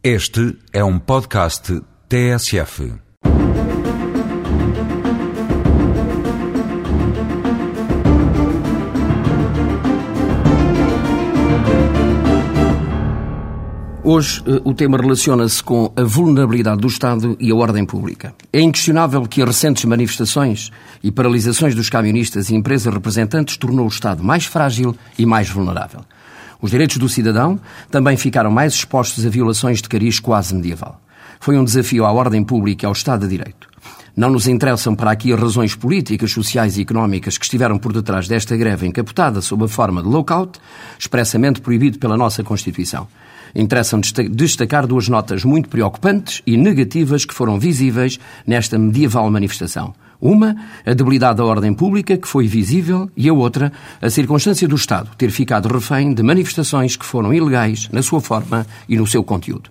Este é um podcast TSF. Hoje eh, o tema relaciona-se com a vulnerabilidade do Estado e a ordem pública. É inquestionável que as recentes manifestações e paralisações dos camionistas e empresas representantes tornou o Estado mais frágil e mais vulnerável. Os direitos do cidadão também ficaram mais expostos a violações de cariz quase medieval. Foi um desafio à ordem pública e ao Estado de Direito. Não nos interessam para aqui as razões políticas, sociais e económicas que estiveram por detrás desta greve encapotada sob a forma de lockout, expressamente proibido pela nossa Constituição. Interessam destacar duas notas muito preocupantes e negativas que foram visíveis nesta medieval manifestação. Uma, a debilidade da ordem pública, que foi visível, e a outra, a circunstância do Estado ter ficado refém de manifestações que foram ilegais na sua forma e no seu conteúdo.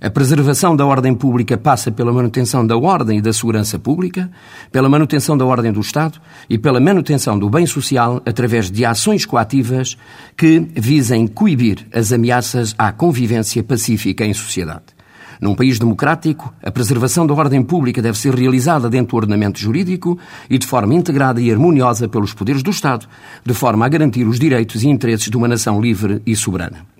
A preservação da ordem pública passa pela manutenção da ordem e da segurança pública, pela manutenção da ordem do Estado e pela manutenção do bem social através de ações coativas que visem coibir as ameaças à convivência pacífica em sociedade. Num país democrático, a preservação da ordem pública deve ser realizada dentro do ordenamento jurídico e de forma integrada e harmoniosa pelos poderes do Estado, de forma a garantir os direitos e interesses de uma nação livre e soberana.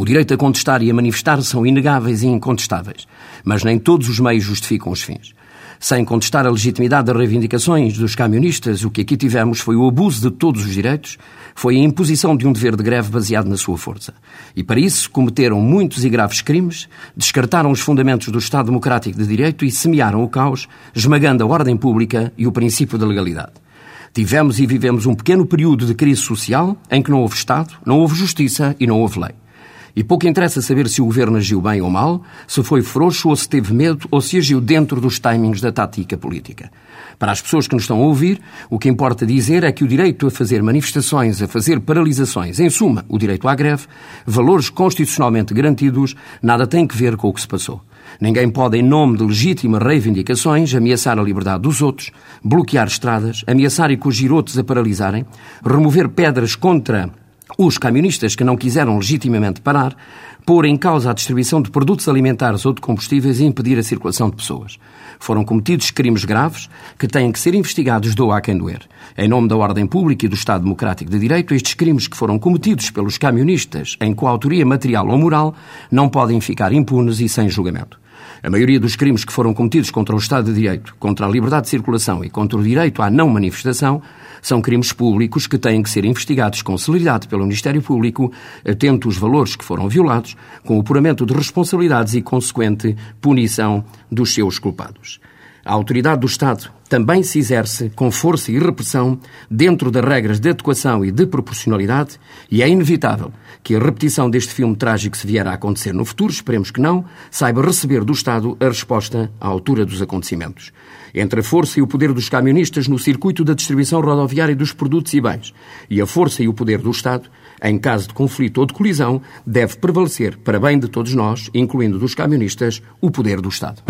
O direito a contestar e a manifestar são inegáveis e incontestáveis, mas nem todos os meios justificam os fins. Sem contestar a legitimidade das reivindicações dos camionistas, o que aqui tivemos foi o abuso de todos os direitos, foi a imposição de um dever de greve baseado na sua força. E para isso cometeram muitos e graves crimes, descartaram os fundamentos do Estado Democrático de Direito e semearam o caos, esmagando a ordem pública e o princípio da legalidade. Tivemos e vivemos um pequeno período de crise social em que não houve Estado, não houve justiça e não houve lei. E pouco interessa saber se o governo agiu bem ou mal, se foi frouxo ou se teve medo ou se agiu dentro dos timings da tática política. Para as pessoas que nos estão a ouvir, o que importa dizer é que o direito a fazer manifestações, a fazer paralisações, em suma, o direito à greve, valores constitucionalmente garantidos, nada tem que ver com o que se passou. Ninguém pode, em nome de legítimas reivindicações, ameaçar a liberdade dos outros, bloquear estradas, ameaçar e coagir outros a paralisarem, remover pedras contra os camionistas que não quiseram legitimamente parar, pôr em causa a distribuição de produtos alimentares ou de combustíveis e impedir a circulação de pessoas. Foram cometidos crimes graves que têm que ser investigados do a quem doer. Em nome da ordem pública e do Estado Democrático de Direito, estes crimes que foram cometidos pelos camionistas em coautoria material ou moral não podem ficar impunes e sem julgamento. A maioria dos crimes que foram cometidos contra o Estado de Direito, contra a liberdade de circulação e contra o direito à não manifestação são crimes públicos que têm que ser investigados com celeridade pelo Ministério Público, atento aos valores que foram violados, com o apuramento de responsabilidades e consequente punição dos seus culpados. A autoridade do Estado também se exerce com força e repressão dentro das regras de adequação e de proporcionalidade e é inevitável que a repetição deste filme trágico se vier a acontecer no futuro, esperemos que não, saiba receber do Estado a resposta à altura dos acontecimentos. Entre a força e o poder dos camionistas no circuito da distribuição rodoviária dos produtos e bens e a força e o poder do Estado, em caso de conflito ou de colisão, deve prevalecer, para bem de todos nós, incluindo dos camionistas, o poder do Estado.